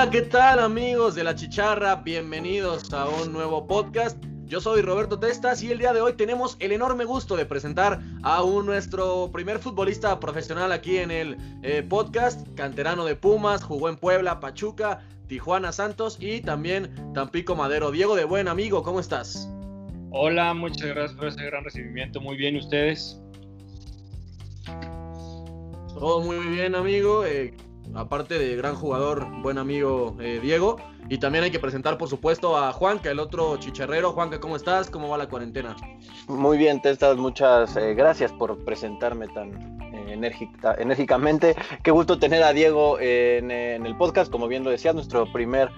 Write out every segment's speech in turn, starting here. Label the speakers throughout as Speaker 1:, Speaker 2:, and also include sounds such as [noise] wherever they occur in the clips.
Speaker 1: Hola, ¿qué tal amigos de la chicharra? Bienvenidos a un nuevo podcast. Yo soy Roberto Testas y el día de hoy tenemos el enorme gusto de presentar a un nuestro primer futbolista profesional aquí en el eh, podcast, canterano de Pumas, jugó en Puebla, Pachuca, Tijuana Santos y también Tampico Madero. Diego de Buen Amigo, ¿cómo estás?
Speaker 2: Hola, muchas gracias por ese gran recibimiento. Muy bien, ¿y ustedes?
Speaker 1: Todo muy bien, amigo. Eh, aparte de gran jugador, buen amigo eh, Diego. Y también hay que presentar, por supuesto, a Juanca, el otro chicharrero. Juanca, ¿cómo estás? ¿Cómo va la cuarentena?
Speaker 3: Muy bien, Testas, muchas eh, gracias por presentarme tan eh, enérgicamente. Qué gusto tener a Diego en, en, el podcast, como bien lo decía, nuestro primer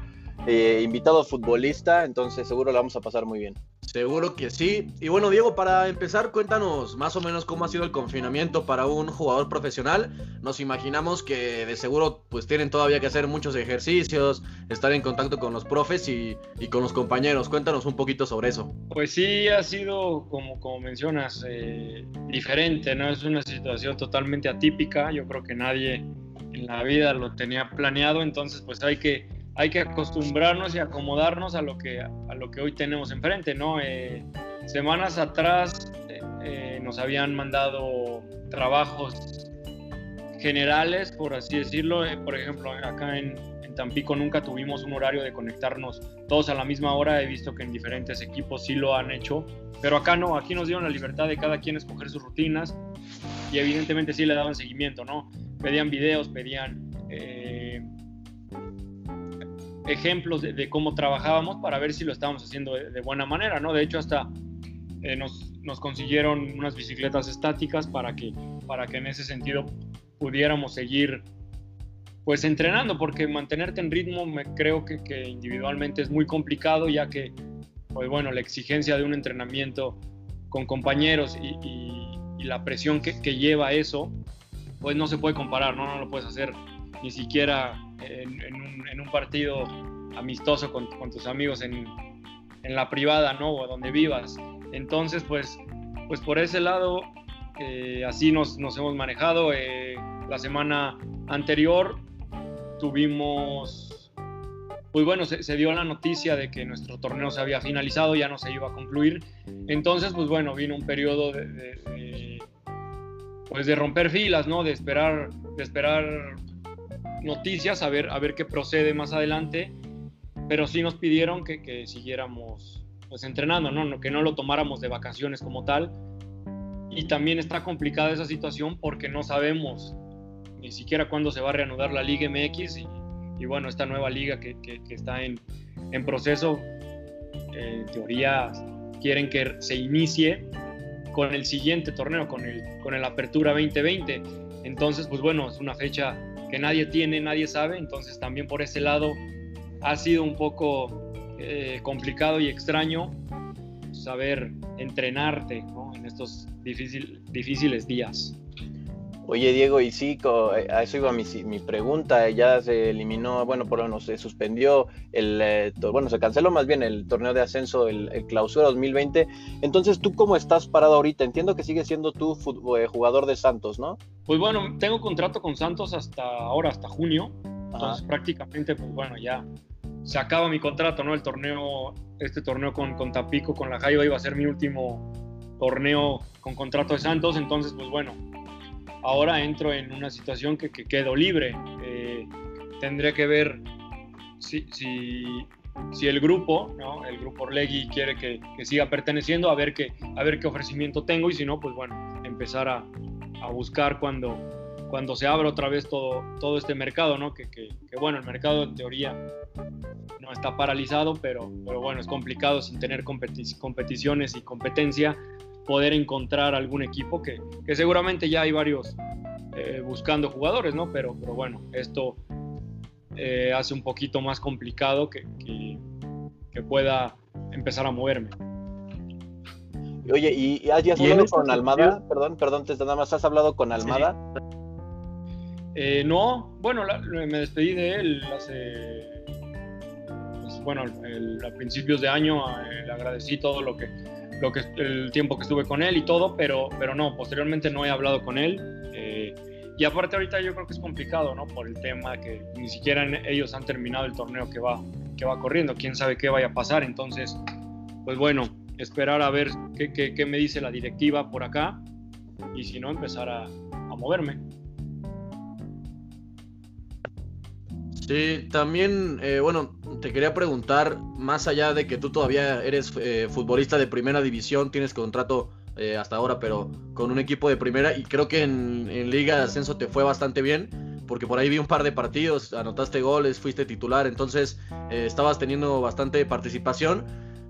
Speaker 3: invitado futbolista, entonces seguro la vamos a pasar muy bien.
Speaker 1: Seguro que sí. Y bueno, Diego, para empezar, cuéntanos más o menos cómo ha sido el confinamiento para un jugador profesional. Nos imaginamos que de seguro pues tienen todavía que hacer muchos ejercicios, estar en contacto con los profes y, con los compañeros. Cuéntanos un poquito sobre eso.
Speaker 2: Pues sí, ha sido, como, como mencionas, eh, diferente, ¿no? Es una situación totalmente atípica. Yo creo que nadie en la vida lo tenía planeado, entonces pues hay que hay que acostumbrarnos y acomodarnos a lo que, a lo que hoy tenemos enfrente, ¿no? Eh, semanas atrás eh, eh, nos habían mandado trabajos generales, por así decirlo. por ejemplo, acá en, en, Tampico nunca tuvimos un horario de conectarnos todos a la misma hora. He visto que en diferentes equipos sí lo han hecho, pero acá no. Aquí nos dieron la libertad de cada quien escoger sus rutinas y evidentemente sí le daban seguimiento, ¿no? Pedían videos, pedían ejemplos de, cómo trabajábamos para ver si lo estábamos haciendo de, buena manera, ¿no? De hecho, hasta eh, nos, nos, consiguieron unas bicicletas estáticas para que, para que en ese sentido pudiéramos seguir pues entrenando, porque mantenerte en ritmo me creo que, que individualmente es muy complicado, ya que, pues bueno, la exigencia de un entrenamiento con compañeros y, y, la presión que, que, lleva eso, pues no se puede comparar, ¿no? No lo puedes hacer ni siquiera en, un, partido amistoso con, tus amigos en, la privada, ¿no? O donde vivas. Entonces, pues, pues por ese lado, eh, así nos, hemos manejado. Eh, la semana anterior tuvimos, pues bueno, se, dio la noticia de que nuestro torneo se había finalizado, ya no se iba a concluir. Entonces, pues bueno, vino un periodo de, pues de romper filas, ¿no? De esperar, de esperar noticias, a ver, a ver qué procede más adelante, pero sí nos pidieron que, que siguiéramos pues entrenando, ¿no? que no lo tomáramos de vacaciones como tal. Y también está complicada esa situación porque no sabemos ni siquiera cuándo se va a reanudar la Liga MX y, bueno, esta nueva liga que, que, está en, en proceso, en teoría quieren que se inicie con el siguiente torneo, con el, con el Apertura 2020. Entonces, pues bueno, es una fecha que nadie tiene, nadie sabe, entonces también por ese lado ha sido un poco eh, complicado y extraño saber entrenarte en estos difíciles días.
Speaker 3: Oye Diego, y sí, a eso iba mi, mi pregunta, ya se eliminó, bueno, por lo menos se suspendió, el, eh, bueno, se canceló más bien el torneo de ascenso, el, clausura 2020, entonces tú cómo estás parado ahorita, entiendo que sigues siendo tú eh, jugador de Santos, ¿no?
Speaker 2: Pues bueno, tengo contrato con Santos hasta ahora, hasta junio, entonces prácticamente, pues bueno, ya se acaba mi contrato, ¿no? El torneo, este torneo con, con Tapico, con la Jaiba iba a ser mi último torneo con contrato de Santos, entonces pues bueno, ahora entro en una situación que, quedo libre. Eh, tendría que ver si, si, el grupo, ¿no? el grupo Orlegui quiere que, siga perteneciendo, a ver, qué, a ver qué ofrecimiento tengo y si no, pues bueno, empezar a, buscar cuando, cuando se abra otra vez todo, todo este mercado, ¿no? Que, bueno, el mercado en teoría no está paralizado, pero, pero bueno, es complicado sin tener competiciones y competencia poder encontrar algún equipo que, que seguramente ya hay varios eh, buscando jugadores, ¿no? Pero, pero bueno, esto eh, hace un poquito más complicado que, que, pueda empezar a moverme.
Speaker 3: Oye, ¿y, has hablado con Almada? Perdón, perdón, te nada más has hablado con Almada.
Speaker 2: Eh, no, bueno, me despedí de él hace, pues, bueno, a principios de año, le agradecí todo lo que lo que, el tiempo que estuve con él y todo, pero, pero no, posteriormente no he hablado con él. Eh, y aparte ahorita yo creo que es complicado, ¿no? Por el tema que ni siquiera ellos han terminado el torneo que va, que va corriendo, quién sabe qué vaya a pasar, entonces, pues bueno, esperar a ver qué, qué, me dice la directiva por acá y si no, empezar a, a moverme.
Speaker 1: Sí, también, eh, bueno, te quería preguntar, más allá de que tú todavía eres eh, futbolista de primera división, tienes contrato eh, hasta ahora, pero con un equipo de primera y creo que en, Liga de Ascenso te fue bastante bien, porque por ahí vi un par de partidos, anotaste goles, fuiste titular, entonces estabas teniendo bastante participación.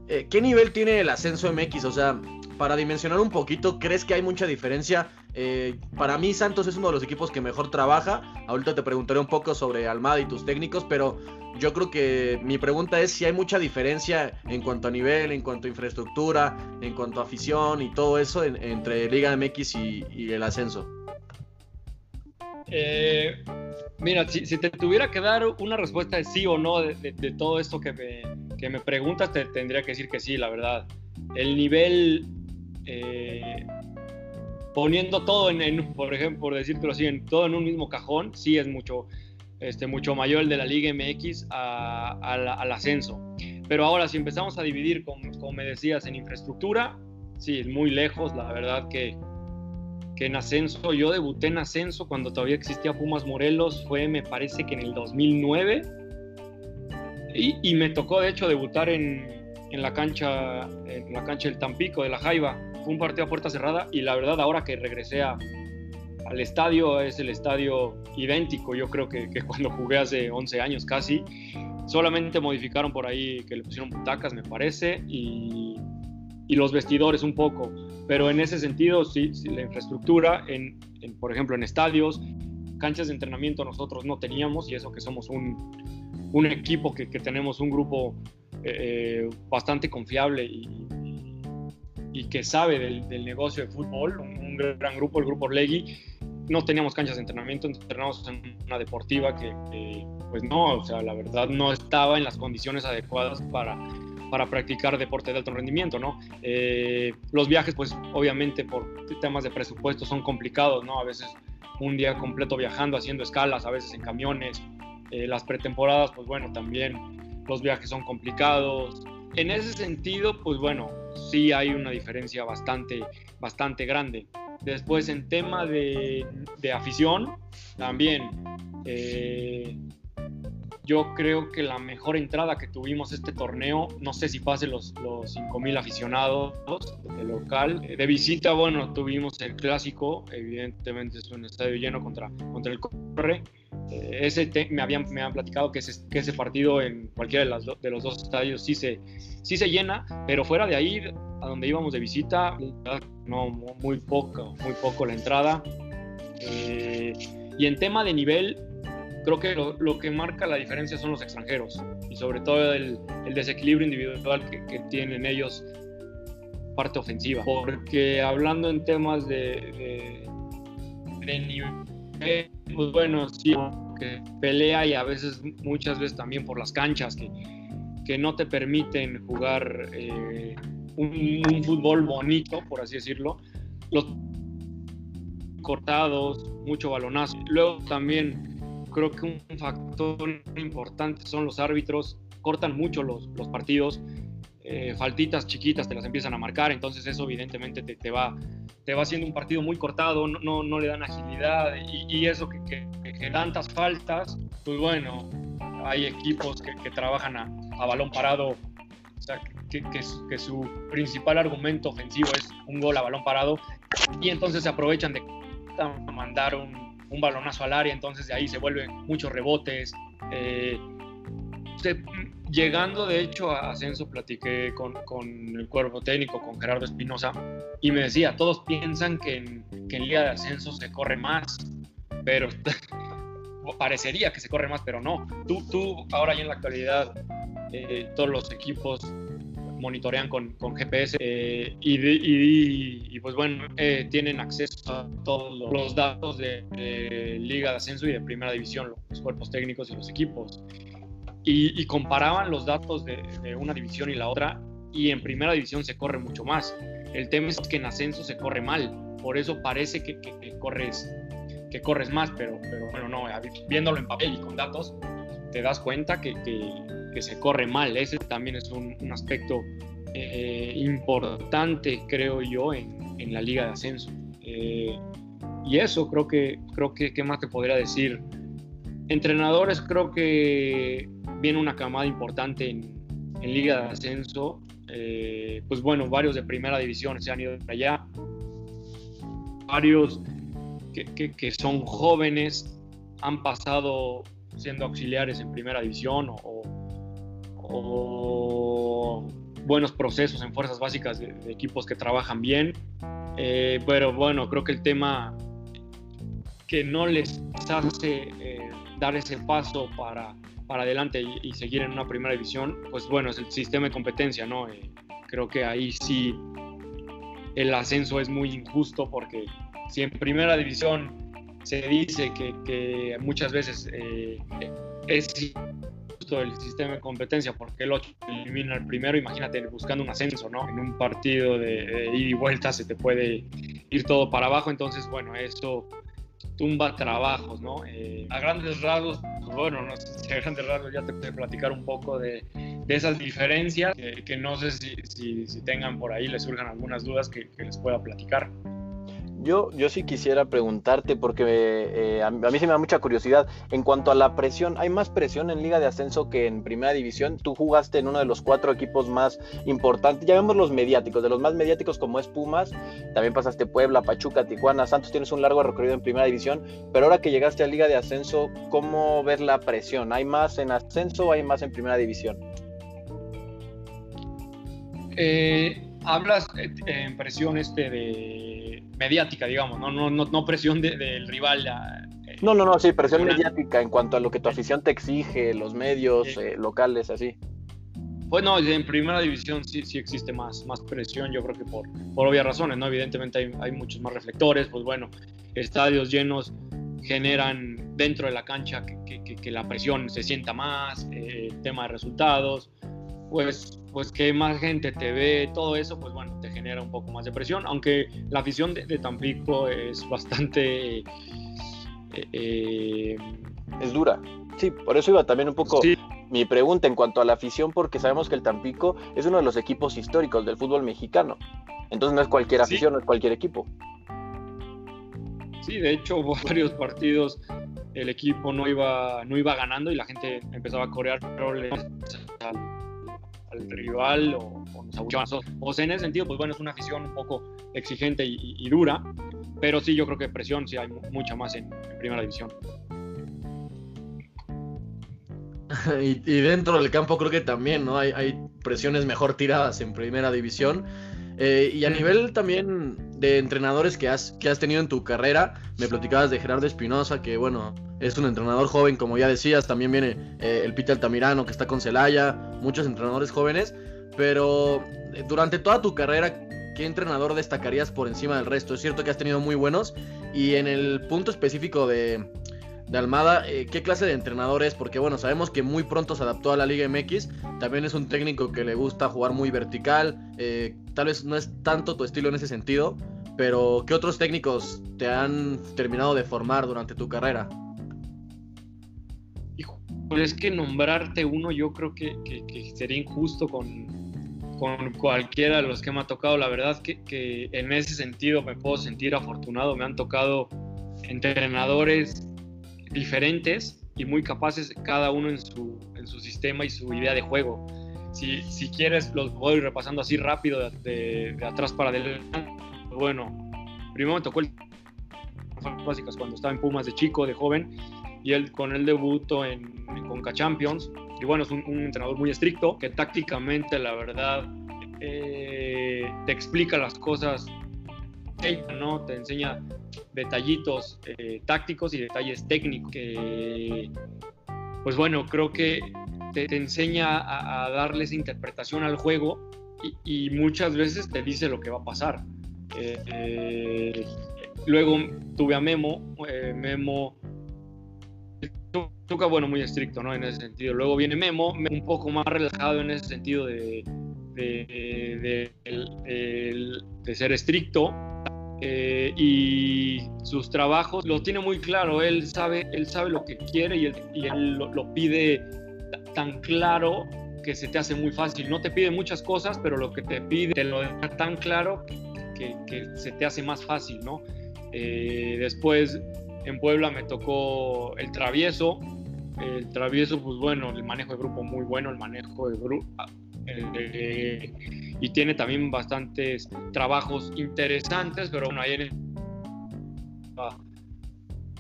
Speaker 1: ¿Qué nivel tiene el Ascenso MX? O sea, para dimensionar un poquito, ¿crees que hay mucha diferencia? Eh, para mí Santos es uno de los equipos que mejor trabaja. Ahorita te preguntaré un poco sobre Almada y tus técnicos, pero yo creo que mi pregunta es si hay mucha diferencia en cuanto a nivel, en cuanto a infraestructura, en cuanto a afición y todo eso entre Liga MX y, el ascenso.
Speaker 2: Eh, mira, si, te tuviera que dar una respuesta de sí o no de, todo esto que me, que me preguntas, te tendría que decir que sí, la verdad. El nivel eh, poniendo todo en, por ejemplo, por decírtelo así, en, todo en un mismo cajón, sí es mucho, este, mucho mayor el de la Liga MX al ascenso. Pero ahora, si empezamos a dividir, como, como, me decías, en infraestructura, sí, es muy lejos, la verdad que, que en ascenso, yo debuté en ascenso cuando todavía existía Pumas Morelos, fue me parece que en el 2009, y, me tocó de hecho debutar en, en la cancha, en la cancha del Tampico, de la Jaiba, fue un partido a puerta cerrada y la verdad ahora que regresé al estadio es el estadio idéntico, yo creo que, cuando jugué hace 11 años casi, solamente modificaron por ahí que le pusieron butacas me parece y, y los vestidores un poco, pero en ese sentido sí, la infraestructura, en, por ejemplo en estadios, canchas de entrenamiento nosotros no teníamos y eso que somos un, un equipo que, que tenemos un grupo eh, bastante confiable y, y que sabe del, negocio de fútbol, un, gran grupo, el grupo Orlegui. No teníamos canchas de entrenamiento, entrenamos en una deportiva que, pues no, o sea, la verdad no estaba en las condiciones adecuadas para, para practicar deporte de alto rendimiento, ¿no? Eh, los viajes, pues obviamente por temas de presupuesto son complicados, ¿no? A veces un día completo viajando, haciendo escalas, a veces en camiones. Eh, las pretemporadas, pues bueno, también los viajes son complicados. En ese sentido, pues bueno, sí hay una diferencia bastante, bastante grande. Después, en tema de, afición, también eh, yo creo que la mejor entrada que tuvimos este torneo, no sé si pase los, los 5.000 aficionados de local. De visita, bueno, tuvimos el clásico, evidentemente es un estadio lleno contra, contra el Corre eh, ese me, habían, me han platicado que ese, que ese partido en cualquiera de, las de, los dos estadios sí se, sí se llena, pero fuera de ahí, a donde íbamos de visita, no, muy poco, muy poco la entrada. Eh, y en tema de nivel, creo que lo, que marca la diferencia son los extranjeros y sobre todo el, desequilibrio individual que, que, tienen ellos parte ofensiva. Porque hablando en temas de, de, de nivel, pues bueno, sí, que pelea y a veces, muchas veces también por las canchas que, que no te permiten jugar eh, un, fútbol bonito, por así decirlo. Los cortados, mucho balonazo. Luego también creo que un factor importante son los árbitros, cortan mucho los, los partidos, eh, faltitas chiquitas te las empiezan a marcar, entonces eso evidentemente te, te va te va haciendo un partido muy cortado, no, no, le dan agilidad y, eso que, que, tantas faltas, pues bueno, hay equipos que, trabajan a, balón parado, o sea, que, que, su principal argumento ofensivo es un gol a balón parado y entonces se aprovechan de mandar un, un balonazo al área, entonces de ahí se vuelven muchos rebotes. Eh, llegando de hecho a Ascenso, platiqué con, el cuerpo técnico, con Gerardo Espinosa, y me decía, todos piensan que en, que en Liga de Ascenso se corre más, pero [laughs] parecería que se corre más, pero no. Tú, tú ahora ya en la actualidad, eh, todos los equipos monitorean con, GPS eh, y, pues bueno, eh, tienen acceso a todos los datos de, de, Liga de Ascenso y de Primera División, los cuerpos técnicos y los equipos y, comparaban los datos de, una división y la otra y en primera división se corre mucho más. El tema es que en ascenso se corre mal, por eso parece que, corres que corres más, pero, pero bueno, no, viéndolo en papel y con datos, te das cuenta que, que, se corre mal. Ese también es un, aspecto eh, importante, creo yo, en, en, la liga de ascenso. Eh, y eso creo que, creo que, ¿qué más te podría decir? Entrenadores, creo que viene una camada importante en, en liga de ascenso. Eh, pues bueno, varios de primera división se han ido para allá. Varios que, son jóvenes han pasado siendo auxiliares en primera división o, buenos procesos en fuerzas básicas de, equipos que trabajan bien. Eh, pero bueno, creo que el tema que no les hace eh, dar ese paso para, para adelante y, seguir en una primera división, pues bueno, es el sistema de competencia, ¿no? Eh, creo que ahí sí el ascenso es muy injusto porque si en primera división se dice que, muchas veces eh, es justo el sistema de competencia porque el 8 elimina al primero, imagínate buscando un ascenso, ¿no? En un partido de, de ida y vuelta se te puede ir todo para abajo, entonces bueno, eso tumba trabajos, ¿no? Eh, a grandes rasgos, pues bueno, no sé si a grandes rasgos ya te puedo platicar un poco de, de esas diferencias, que, no sé si, si, si, tengan por ahí, les surjan algunas dudas que, que les pueda platicar.
Speaker 3: Yo, yo sí quisiera preguntarte, porque eh, a, mí se me da mucha curiosidad, en cuanto a la presión, ¿hay más presión en Liga de Ascenso que en Primera División? Tú jugaste en uno de los cuatro equipos más importantes, ya vemos los mediáticos, de los más mediáticos como es Pumas, también pasaste Puebla, Pachuca, Tijuana, Santos, tienes un largo recorrido en Primera División, pero ahora que llegaste a Liga de Ascenso, ¿cómo ves la presión? ¿Hay más en Ascenso o hay más en Primera División?
Speaker 2: Eh, hablas eh, en presión este de mediática, digamos, no, no, no, presión del rival.
Speaker 3: Eh, no, no, no, sí, presión mediática en cuanto a lo que tu afición te exige, los medios eh, locales, así.
Speaker 2: Pues no, en primera división sí, sí existe más, más presión, yo creo que por, por obvias razones, ¿no? Evidentemente hay, hay muchos más reflectores, pues bueno, estadios llenos generan dentro de la cancha que, que, que la presión se sienta más, el tema de resultados, pues, pues que más gente te ve, todo eso, pues bueno, te genera un poco más de presión, aunque la afición de, Tampico es bastante...
Speaker 3: Eh, eh, es dura. Sí, por eso iba también un poco mi pregunta en cuanto a la afición, porque sabemos que el Tampico es uno de los equipos históricos del fútbol mexicano. Entonces no es cualquier afición, no es cualquier equipo.
Speaker 2: Sí, de hecho, [laughs] varios partidos el equipo no iba, no iba ganando y la gente empezaba a corear roles al rival o, o sea, en ese sentido, pues bueno, es una afición un poco exigente y, dura, pero sí, yo creo que presión sí hay mucha más en, primera división. [laughs]
Speaker 1: y, dentro del campo creo que también, ¿no? Hay, hay presiones mejor tiradas en primera división. Eh, y a nivel también de entrenadores que has, que has tenido en tu carrera, me platicabas de Gerardo Espinosa, que bueno, es un entrenador joven, como ya decías, también viene eh, el Peter Altamirano, que está con Celaya, muchos entrenadores jóvenes, pero eh, durante toda tu carrera, ¿qué entrenador destacarías por encima del resto? Es cierto que has tenido muy buenos, y en el punto específico de, de Almada, eh, ¿qué clase de entrenador es? Porque bueno, sabemos que muy pronto se adaptó a la Liga MX, también es un técnico que le gusta jugar muy vertical, eh, tal vez no es tanto tu estilo en ese sentido, pero ¿qué otros técnicos te han terminado de formar durante tu carrera?
Speaker 2: Pues es que nombrarte uno yo creo que, sería injusto con, con cualquiera de los que me ha tocado. La verdad que, que en ese sentido me puedo sentir afortunado. Me han tocado entrenadores diferentes y muy capaces cada uno en su, en su sistema y su idea de juego. Si, si quieres, los voy repasando así rápido de, de, atrás para adelante. Bueno, primero me tocó el básicas cuando estaba en Pumas de chico, de joven, y él con el debuto en, en Conca Champions. Y bueno, es un, un, entrenador muy estricto que tácticamente, la verdad, eh, te explica las cosas, ¿no? Te enseña detallitos eh, tácticos y detalles técnicos pues bueno, creo que te, enseña a, darles interpretación al juego y, muchas veces te dice lo que va a pasar. Eh, eh, luego tuve a Memo, Memo bueno, muy estricto, ¿no? En ese sentido. Luego viene Memo, un poco más relajado en ese sentido de, de, de ser estricto, eh, y sus trabajos los tiene muy claro. Él sabe, él sabe lo que quiere y él, lo, pide tan claro que se te hace muy fácil. No te pide muchas cosas, pero lo que te pide te lo deja tan claro que, se te hace más fácil, ¿no? Eh, después en Puebla me tocó el travieso. El travieso, pues bueno, el manejo de grupo muy bueno, el manejo de grupo. Eh, y tiene también bastantes trabajos interesantes, pero bueno, ahí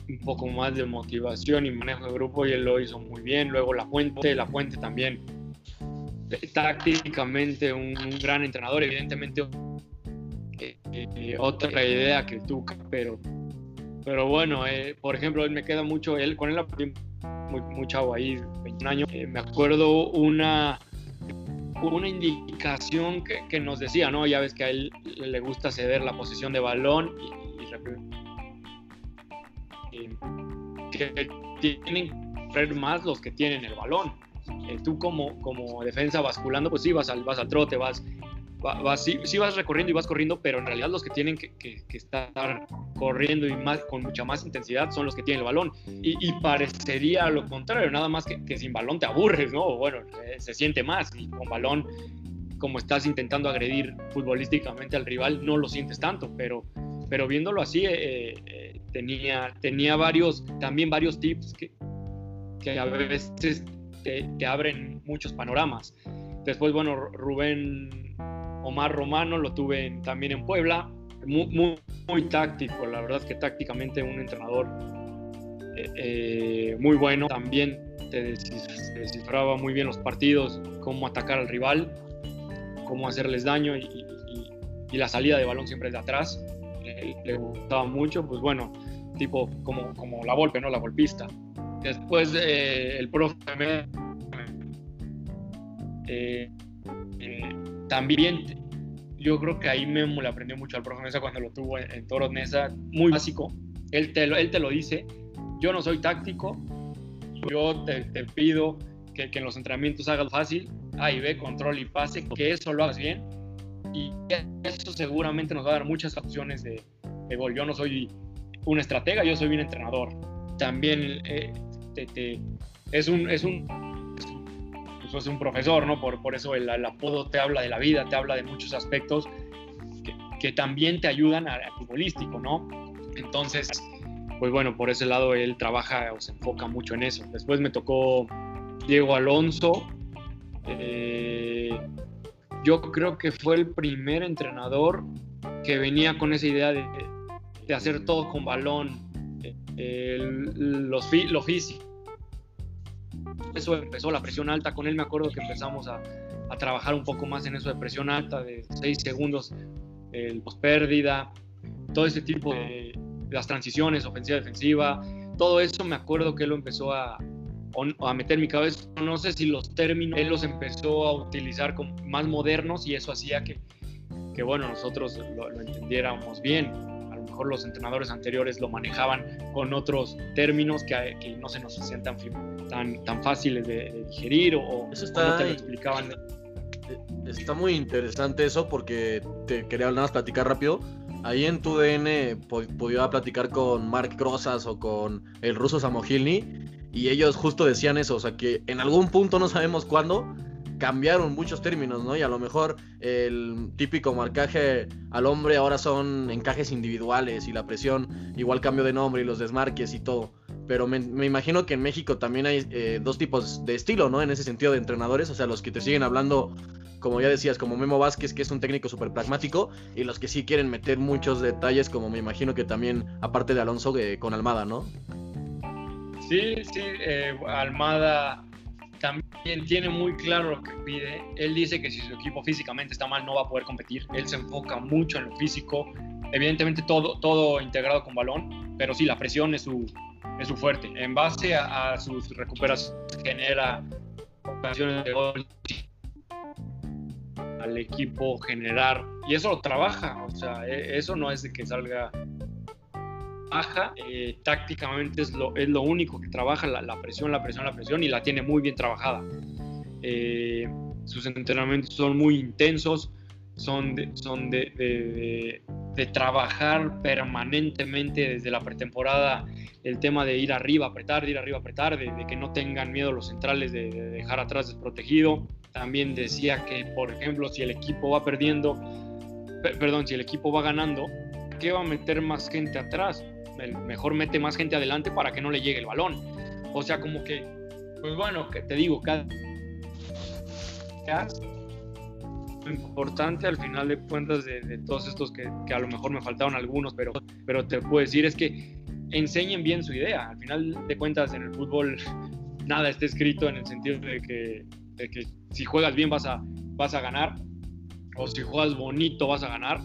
Speaker 2: un poco más de motivación y manejo de grupo y él lo hizo muy bien. Luego La Fuente, La Fuente también tácticamente un, gran entrenador, evidentemente eh, eh, otra idea que tú, pero, pero bueno, eh, por ejemplo, él me queda mucho, él con él muy, muy chavo ahí, 21 años, me acuerdo una una indicación que, que, nos decía, ¿no? Ya ves que a él le gusta ceder la posición de balón y, que tienen que más los que tienen el balón. Eh, tú como, como defensa basculando, pues sí, vas al, vas al trote, vas, vas, sí, vas recorriendo y vas corriendo, pero en realidad los que tienen que, que, estar corriendo y más, con mucha más intensidad son los que tienen el balón. Y, parecería lo contrario, nada más que, sin balón te aburres, ¿no? Bueno, eh, se siente más y con balón, como estás intentando agredir futbolísticamente al rival, no lo sientes tanto, pero, pero viéndolo así, eh, tenía, tenía varios, también varios tips que, que a veces te, abren muchos panoramas. Después, bueno, Rubén Omar Romano lo tuve también en Puebla, muy, muy, táctico, la verdad que tácticamente un entrenador eh, eh, muy bueno, también te descifraba muy bien los partidos, cómo atacar al rival, cómo hacerles daño y, la salida de balón siempre de atrás, le, gustaba mucho, pues bueno, tipo como, como la golpe, ¿no? La golpista. Después eh, el profe eh, también yo creo que ahí Memo le aprendió mucho al profe Mesa cuando lo tuvo en, en Toros Mesa, muy básico. Él te, lo, él te lo dice, yo no soy táctico, yo te, pido que, que, en los entrenamientos hagas fácil, A y B, control y pase, que eso lo hagas bien y eso seguramente nos va a dar muchas opciones de, de gol. Yo no soy un estratega, yo soy un entrenador. También eh, es un, es un, es un profesor, ¿no? Por, por eso el, apodo te habla de la vida, te habla de muchos aspectos que, también te ayudan al futbolístico, ¿no? Entonces, pues bueno, por ese lado él trabaja o se enfoca mucho en eso. Después me tocó Diego Alonso. Eh, yo creo que fue el primer entrenador que venía con esa idea de, de hacer todo con balón, eh, lo físico eso empezó la presión alta. Con él me acuerdo que empezamos a, trabajar un poco más en eso de presión alta, de 6 segundos, el post pérdida, todo ese tipo de las transiciones, ofensiva, defensiva. Todo eso me acuerdo que él lo empezó a, a meter en mi cabeza. No sé si los términos él los empezó a utilizar como más modernos y eso hacía que, que bueno, nosotros lo, lo entendiéramos bien mejor los entrenadores anteriores lo manejaban con otros términos que, que no se nos hacían tan, tan, tan fáciles de, digerir o,
Speaker 1: eso está, te lo explicaban. Eh, está muy interesante eso porque te quería nada más platicar rápido. Ahí en tu DN podía platicar con Mark Crozas o con el ruso Samogilny y ellos justo decían eso, o sea que en algún punto no sabemos cuándo cambiaron muchos términos, ¿no? Y a lo mejor el típico marcaje al hombre ahora son encajes individuales y la presión, igual cambio de nombre y los desmarques y todo. Pero me, imagino que en México también hay eh, dos tipos de estilo, ¿no? En ese sentido de entrenadores, o sea, los que te siguen hablando, como ya decías, como Memo Vázquez, que es un técnico súper pragmático, y los que sí quieren meter muchos detalles, como me imagino que también, aparte de Alonso, eh, con Almada, ¿no?
Speaker 2: Sí, sí, eh, Almada también tiene muy claro lo que pide. Él dice que si su equipo físicamente está mal no va a poder competir. Él se enfoca mucho en lo físico. Evidentemente todo, todo integrado con balón, pero sí, la presión es su, es su fuerte. En base a, sus recuperaciones genera ocasiones de gol al equipo generar y eso lo trabaja, o sea, e, eso no es de que salga baja, eh, tácticamente es lo, es lo único que trabaja, la, presión, la presión, la presión, y la tiene muy bien trabajada. Eh, sus entrenamientos son muy intensos, son de, son de, de trabajar permanentemente desde la pretemporada el tema de ir arriba, apretar, de ir arriba, apretar, de, que no tengan miedo los centrales de, dejar atrás desprotegido. También decía que, por ejemplo, si el equipo va perdiendo, perdón, si el equipo va ganando, ¿qué va a meter más gente atrás? Mejor mete más gente adelante para que no le llegue el balón. O sea, como que, pues bueno, que te digo, cada importante al final de cuentas de, todos estos que, que, a lo mejor me faltaron algunos, pero, pero te puedo decir es que enseñen bien su idea. Al final de cuentas en el fútbol [laughs] nada está escrito en el sentido de que, de que si juegas bien vas a, vas a ganar o si juegas bonito vas a ganar.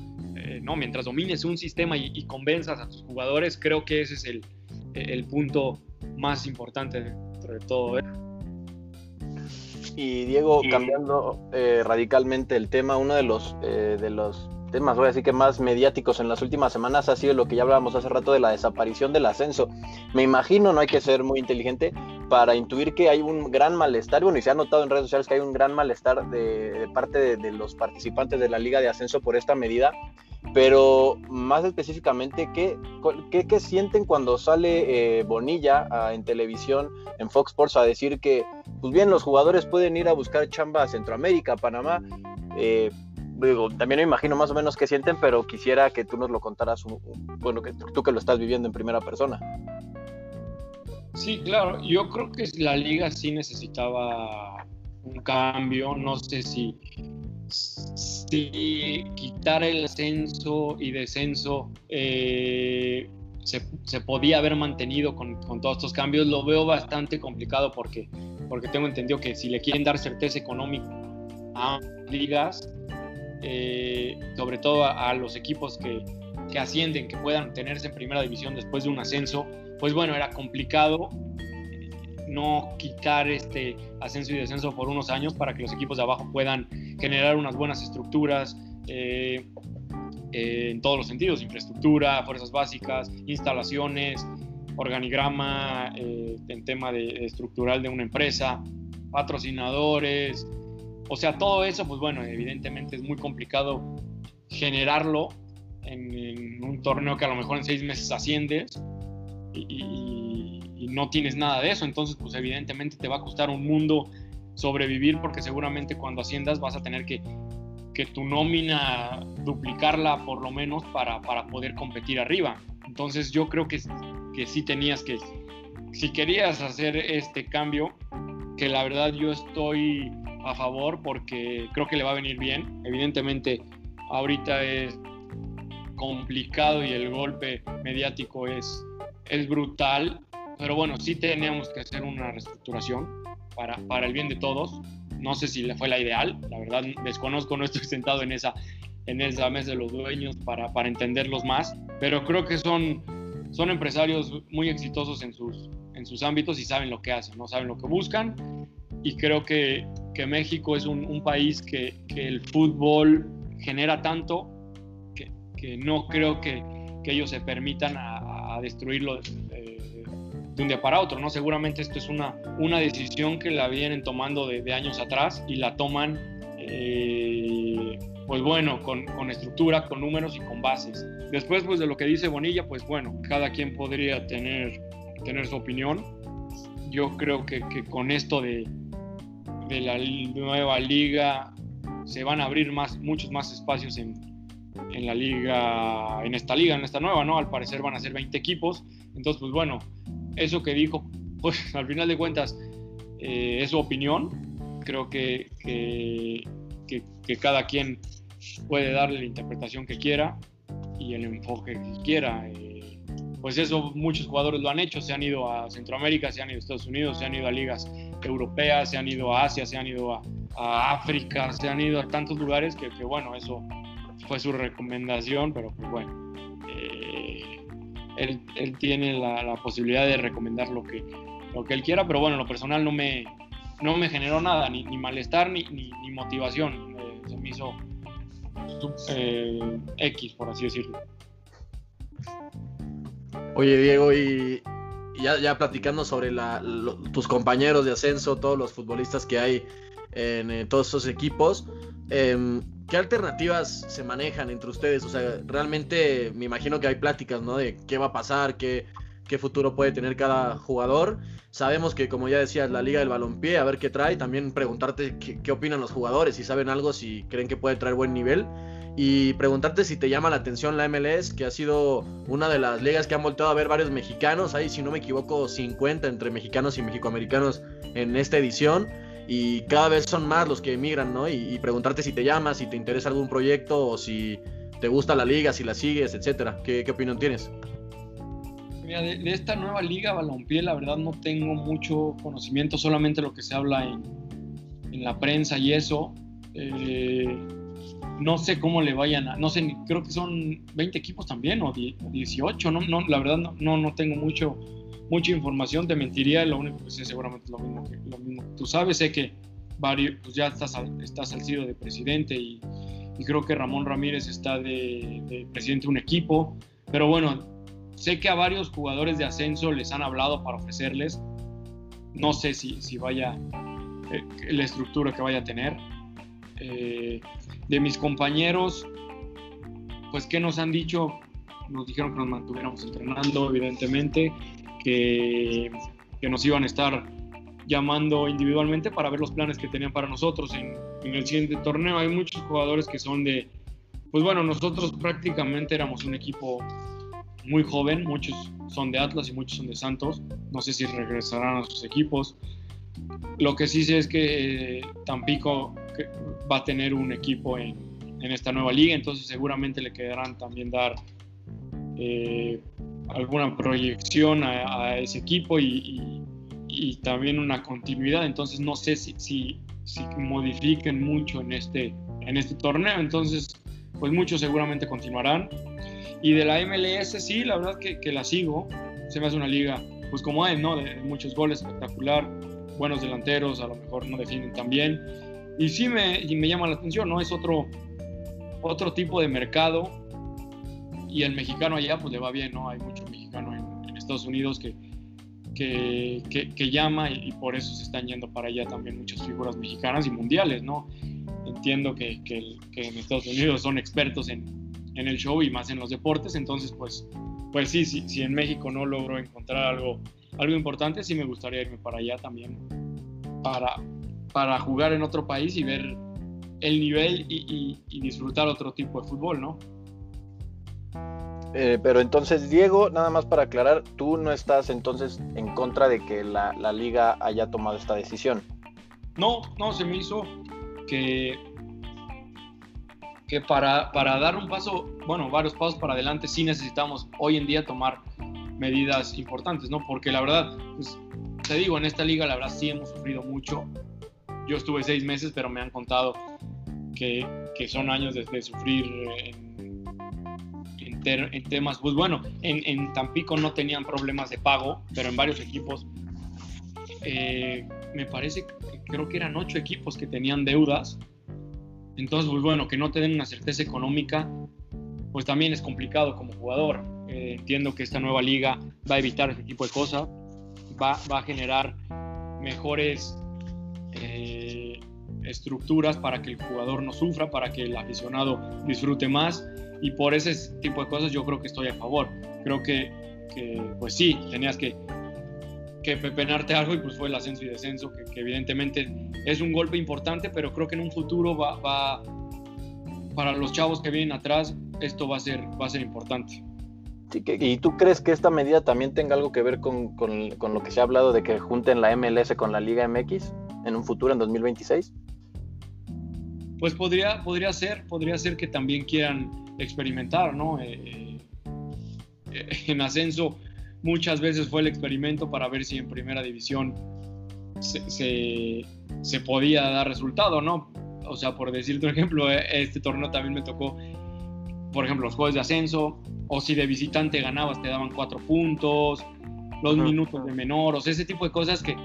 Speaker 2: Eh, no, mientras domines un sistema y, convenzas a tus jugadores, creo que ese es el, el punto más importante de, de todo.
Speaker 3: Y Diego, cambiando eh, radicalmente el tema, uno de los, eh, de los temas, voy a decir que más mediáticos en las últimas semanas ha sido lo que ya hablábamos hace rato de la desaparición del ascenso. Me imagino, no hay que ser muy inteligente para intuir que hay un gran malestar, bueno, y se ha notado en redes sociales que hay un gran malestar de, parte de, los participantes de la Liga de Ascenso por esta medida, pero más específicamente, ¿qué, qué, sienten cuando sale eh, Bonilla ah, en televisión, en Fox Sports, a decir que, pues bien, los jugadores pueden ir a buscar chamba a Centroamérica, a Panamá? Eh, también me imagino más o menos qué sienten, pero quisiera que tú nos lo contaras, bueno, que tú que lo estás viviendo en primera persona.
Speaker 2: Sí, claro, yo creo que la liga sí necesitaba un cambio, no sé si si quitar el ascenso y descenso eh, se, podía haber mantenido con, todos estos cambios, lo veo bastante complicado porque, porque tengo entendido que si le quieren dar certeza económica a ligas, eh, sobre todo a, los equipos que, que ascienden, que puedan tenerse en primera división después de un ascenso, pues bueno, era complicado no quitar este ascenso y descenso por unos años para que los equipos de abajo puedan generar unas buenas estructuras eh, eh, en todos los sentidos, infraestructura, fuerzas básicas, instalaciones, organigrama eh, en tema de, estructural de una empresa, patrocinadores, o sea, todo eso, pues bueno, evidentemente es muy complicado generarlo en, un torneo que a lo mejor en seis meses asciendes y y no tienes nada de eso, entonces pues evidentemente te va a costar un mundo sobrevivir porque seguramente cuando asciendas vas a tener que, que tu nómina duplicarla por lo menos para, para poder competir arriba. Entonces yo creo que, que sí tenías que, si querías hacer este cambio, que la verdad yo estoy a favor porque creo que le va a venir bien. Evidentemente ahorita es complicado y el golpe mediático es, es brutal, pero bueno, sí teníamos que hacer una reestructuración para, para el bien de todos. No sé si fue la ideal, la verdad desconozco, no estoy sentado en esa, en esa mesa de los dueños para, para entenderlos más, pero creo que son, son empresarios muy exitosos en sus, en sus ámbitos y saben lo que hacen, no saben lo que buscan. Y creo que, que México es un, un país que, que, el fútbol genera tanto que, que no creo que, ellos se permitan a, a destruirlo de un día para otro, ¿no? Seguramente esto es una, una decisión que la vienen tomando de, años atrás y la toman, eh, pues bueno, con, con, estructura, con números y con bases. Después, pues de lo que dice Bonilla, pues bueno, cada quien podría tener, tener su opinión. Yo creo que, que con esto de, de la nueva liga se van a abrir más, muchos más espacios en, en la liga, en esta liga, en esta nueva, ¿no? Al parecer van a ser 20 equipos. Entonces, pues bueno, eso que dijo, pues [laughs] al final de cuentas eh, es su opinión. Creo que, que, cada quien puede darle la interpretación que quiera y el enfoque que quiera. Eh, pues eso muchos jugadores lo han hecho, se han ido a Centroamérica, se han ido a Estados Unidos, se han ido a ligas europeas, se han ido a Asia, se han ido a, África, se han ido a tantos lugares que, bueno, eso fue su recomendación, pero pues bueno. Eh, él, tiene la, posibilidad de recomendar lo que, lo que él quiera, pero bueno, lo personal no me, no me generó nada, ni, malestar ni, ni, motivación. Eh, se me hizo eh, X, por así decirlo.
Speaker 1: Oye, Diego, y, ya, ya, platicando sobre tus compañeros de ascenso, todos los futbolistas que hay en, todos estos equipos, Em, ¿Qué alternativas se manejan entre ustedes? O sea, realmente me imagino que hay pláticas, ¿no? De qué va a pasar, qué, qué futuro puede tener cada jugador. Sabemos que, como ya decías, la Liga del Balompié, a ver qué trae. También preguntarte qué, qué, opinan los jugadores, si saben algo, si creen que puede traer buen nivel. Y preguntarte si te llama la atención la MLS, que ha sido una de las ligas que han volteado a ver varios mexicanos. Hay, si no me equivoco, 50 entre mexicanos y mexicoamericanos en esta edición y cada vez son más los que emigran, ¿no? Y, preguntarte si te llamas, si te interesa algún proyecto o si te gusta la liga, si la sigues, etcétera. ¿Qué, qué opinión tienes?
Speaker 2: Mira, de, esta nueva liga balompié, la verdad no tengo mucho conocimiento, solamente lo que se habla en, en la prensa y eso. Eh, no sé cómo le vayan a, no sé, creo que son 20 equipos también o 18, no, no la verdad no, no, tengo mucho mucha información, te mentiría, lo único que sé seguramente es lo mismo que, lo mismo tú sabes, sé que varios, pues ya estás al, estás al de presidente y, creo que Ramón Ramírez está de, presidente de un equipo, pero bueno, sé que a varios jugadores de ascenso les han hablado para ofrecerles, no sé si, si vaya, eh, la estructura que vaya a tener. Eh, de mis compañeros, pues que nos han dicho, nos dijeron que nos mantuviéramos entrenando, evidentemente, que, nos iban a estar llamando individualmente para ver los planes que tenían para nosotros en, el siguiente torneo. Hay muchos jugadores que son de, pues bueno, nosotros prácticamente éramos un equipo muy joven, muchos son de Atlas y muchos son de Santos, no sé si regresarán a sus equipos. Lo que sí sé es que eh, Tampico va a tener un equipo en, en, esta nueva liga, entonces seguramente le quedarán también dar eh, alguna proyección a, ese equipo y, también una continuidad. Entonces no sé si, si, modifiquen mucho en este, en este torneo. Entonces, pues muchos seguramente continuarán. Y de la MLS sí, la verdad que, que la sigo. Se me hace una liga, pues como hay, ¿no? De muchos goles, espectacular, buenos delanteros, a lo mejor no defienden tan bien. Y sí me, y me llama la atención, ¿no? Es otro, otro tipo de mercado y el mexicano allá pues le va bien, ¿no? Hay mucho mexicano en, Estados Unidos que, que, que, llama y, por eso se están yendo para allá también muchas figuras mexicanas y mundiales, ¿no? Entiendo que, en Estados Unidos son expertos en, en, el show y más en los deportes, entonces pues, pues sí, sí, si en México no logro encontrar algo, algo importante, sí me gustaría irme para allá también para, para jugar en otro país y ver el nivel y, y disfrutar otro tipo de fútbol, ¿no?
Speaker 3: Eh, pero entonces, Diego, nada más para aclarar, tú no estás entonces en contra de que la, liga haya tomado esta decisión.
Speaker 2: No, no, se me hizo que, que para, para dar un paso, bueno, varios pasos para adelante, sí necesitamos hoy en día tomar medidas importantes, ¿no? Porque la verdad, pues, te digo, en esta liga la verdad sí hemos sufrido mucho. Yo estuve seis meses, pero me han contado que, que son años de, de sufrir en en temas, pues bueno, en, Tampico no tenían problemas de pago, pero en varios equipos, eh, me parece, creo que eran ocho equipos que tenían deudas. Entonces, pues bueno, que no te den una certeza económica, pues también es complicado como jugador. Eh, entiendo que esta nueva liga va a evitar ese tipo de cosas, va, va a generar mejores eh, estructuras para que el jugador no sufra, para que el aficionado disfrute más y por ese tipo de cosas yo creo que estoy a favor. Creo que, pues sí, tenías que, que pepenarte algo y pues fue el ascenso y descenso, que, evidentemente es un golpe importante, pero creo que en un futuro va, va, para los chavos que vienen atrás, esto va a ser, va a ser importante.
Speaker 3: ¿Y tú crees que esta medida también tenga algo que ver con, con, con, lo que se ha hablado de que junten la MLS con la Liga MX en un futuro, en 2026?
Speaker 2: Pues podría, podría ser, podría ser que también quieran experimentar, ¿no? Eh, eh, [laughs] en ascenso muchas veces fue el experimento para ver si en primera división se, se, podía dar resultado, ¿no? O sea, por decirte un ejemplo, eh, este torneo también me tocó, por ejemplo, los juegos de ascenso, o si de visitante ganabas te daban cuatro puntos, los minutos de menor, o sea, ese tipo de cosas que,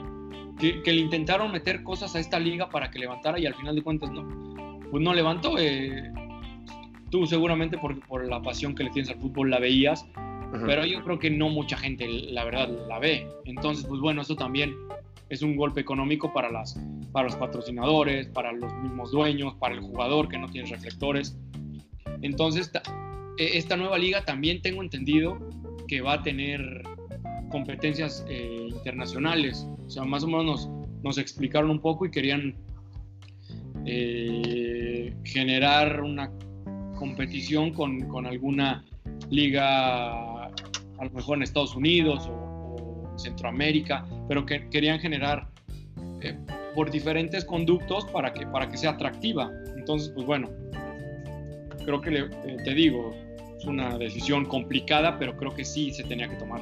Speaker 2: que, le intentaron meter cosas a esta liga para que levantara y al final de cuentas no, pues no levantó. Eh, tú seguramente por, por, la pasión que le tienes al fútbol la veías, pero yo creo que no mucha gente, la verdad, la ve. Entonces, pues bueno, eso también es un golpe económico para las, para los patrocinadores, para los mismos dueños, para el jugador que no tiene reflectores. Entonces, e, esta nueva liga también tengo entendido que va a tener competencias eh, internacionales. O sea, más o menos nos, explicaron un poco y querían eh, generar una competición con, con, alguna liga, a lo mejor en Estados Unidos o, en Centroamérica, pero que querían generar eh, por diferentes conductos para que, para que sea atractiva. Entonces, pues bueno, creo que le, te digo, es una decisión complicada, pero creo que sí se tenía que tomar.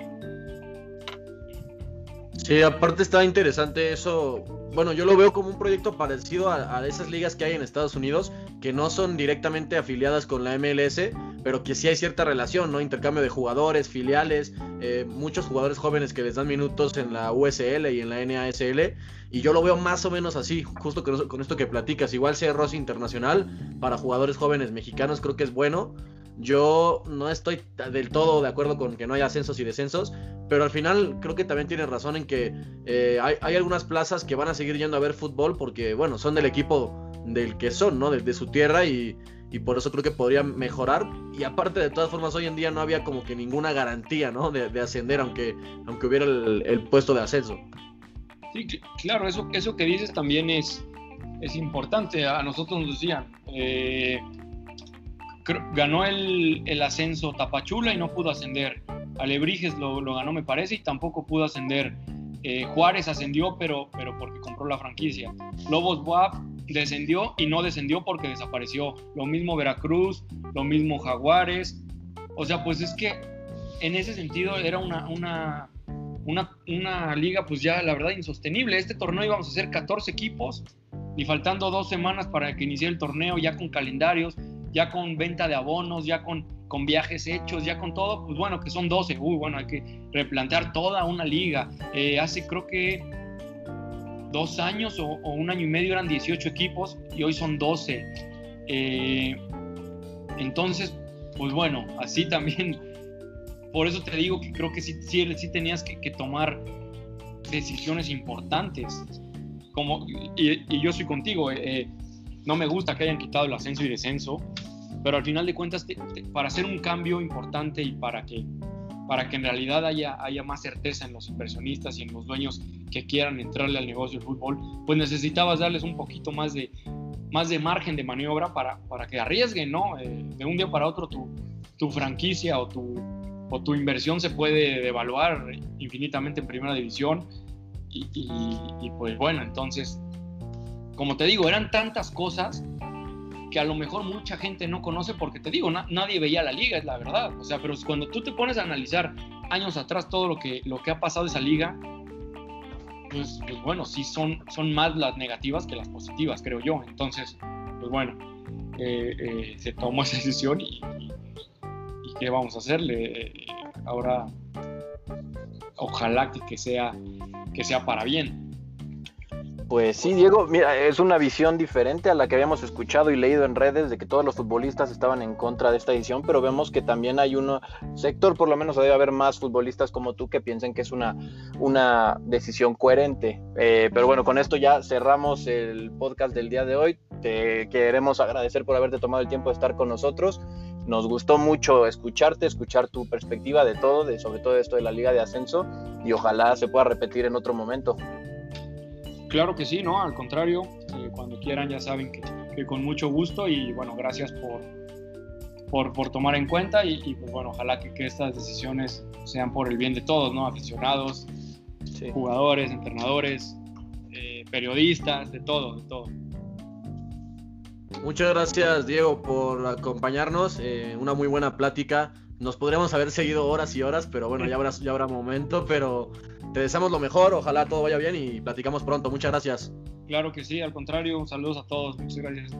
Speaker 1: Sí, aparte está interesante eso. Bueno, yo lo veo como un proyecto parecido a, esas ligas que hay en Estados Unidos, que no son directamente afiliadas con la MLS, pero que sí hay cierta relación, ¿no? Intercambio de jugadores, filiales, eh, muchos jugadores jóvenes que les dan minutos en la USL y en la NASL. Y yo lo veo más o menos así, justo con, con esto que platicas. Igual sea Rossi Internacional para jugadores jóvenes mexicanos, creo que es bueno. Yo no estoy del todo de acuerdo con que no haya ascensos y descensos, pero al final creo que también tiene razón en que eh, hay, algunas plazas que van a seguir yendo a ver fútbol porque, bueno, son del equipo del que son, ¿no? De, su tierra y, por eso creo que podrían mejorar. Y aparte, de todas formas, hoy en día no había como que ninguna garantía, ¿no? De, ascender, aunque, aunque hubiera el, puesto de ascenso.
Speaker 2: Sí, claro, eso, eso que dices también es, es importante. A nosotros nos decían. Eh, ganó el, ascenso Tapachula y no pudo ascender. Alebrijes lo, lo ganó, me parece, y tampoco pudo ascender. Eh, Juárez ascendió, pero, pero porque compró la franquicia. Lobos Buap descendió y no descendió porque desapareció. Lo mismo Veracruz, lo mismo Jaguares. O sea, pues es que en ese sentido era una, una, una, una liga, pues ya la verdad insostenible. Este torneo íbamos a hacer 14 equipos y faltando dos semanas para que inicie el torneo, ya con calendarios, ya con venta de abonos, ya con, con viajes hechos, ya con todo, pues bueno, que son 12, uy, bueno, hay que replantear toda una liga. Eh, hace creo que dos años o, un año y medio eran 18 equipos y hoy son 12. Eh, entonces, pues bueno, así también, [laughs] por eso te digo que creo que sí, sí, tenías que, tomar decisiones importantes. Como, y, yo soy contigo, eh, no me gusta que hayan quitado el ascenso y descenso, pero al final de cuentas, para hacer un cambio importante y para que, para que en realidad haya, haya más certeza en los inversionistas y en los dueños que quieran entrarle al negocio del fútbol, pues necesitabas darles un poquito más de, más de margen de maniobra para, para que arriesguen, ¿no? Eh, de un día para otro tu, tu franquicia o tu, o tu inversión se puede devaluar infinitamente en primera división y, y pues bueno, entonces como te digo, eran tantas cosas que a lo mejor mucha gente no conoce porque te digo, nadie veía la liga, es la verdad. O sea, pero cuando tú te pones a analizar años atrás todo lo que, lo que ha pasado esa liga, pues, pues, bueno, sí son, son más las negativas que las positivas, creo yo. Entonces, pues bueno, eh, eh, se tomó esa [laughs] decisión y, ¿qué vamos a hacerle? ahora, ojalá que, sea, que sea para bien.
Speaker 3: Pues sí, Diego, mira, es una visión diferente a la que habíamos escuchado y leído en redes de que todos los futbolistas estaban en contra de esta edición, pero vemos que también hay un sector, por lo menos debe haber más futbolistas como tú que piensen que es una, una decisión coherente. Eh, pero bueno, con esto ya cerramos el podcast del día de hoy. Te queremos agradecer por haberte tomado el tiempo de estar con nosotros. Nos gustó mucho escucharte, escuchar tu perspectiva de todo, de sobre todo esto de la Liga de Ascenso, y ojalá se pueda repetir en otro momento.
Speaker 2: Claro que sí, ¿no? Al contrario, eh, cuando quieran ya saben que, con mucho gusto y bueno, gracias por, por, tomar en cuenta y, pues bueno, ojalá que, estas decisiones sean por el bien de todos, ¿no? Aficionados, jugadores, entrenadores, eh, periodistas, de todo, de todo.
Speaker 1: Muchas gracias Diego por acompañarnos, eh, una muy buena plática. Nos podríamos haber seguido horas y horas, pero bueno, ya habrá, ya habrá momento, pero te deseamos lo mejor, ojalá todo vaya bien y platicamos pronto. Muchas gracias.
Speaker 2: Claro que sí, al contrario, saludos a todos, muchas gracias.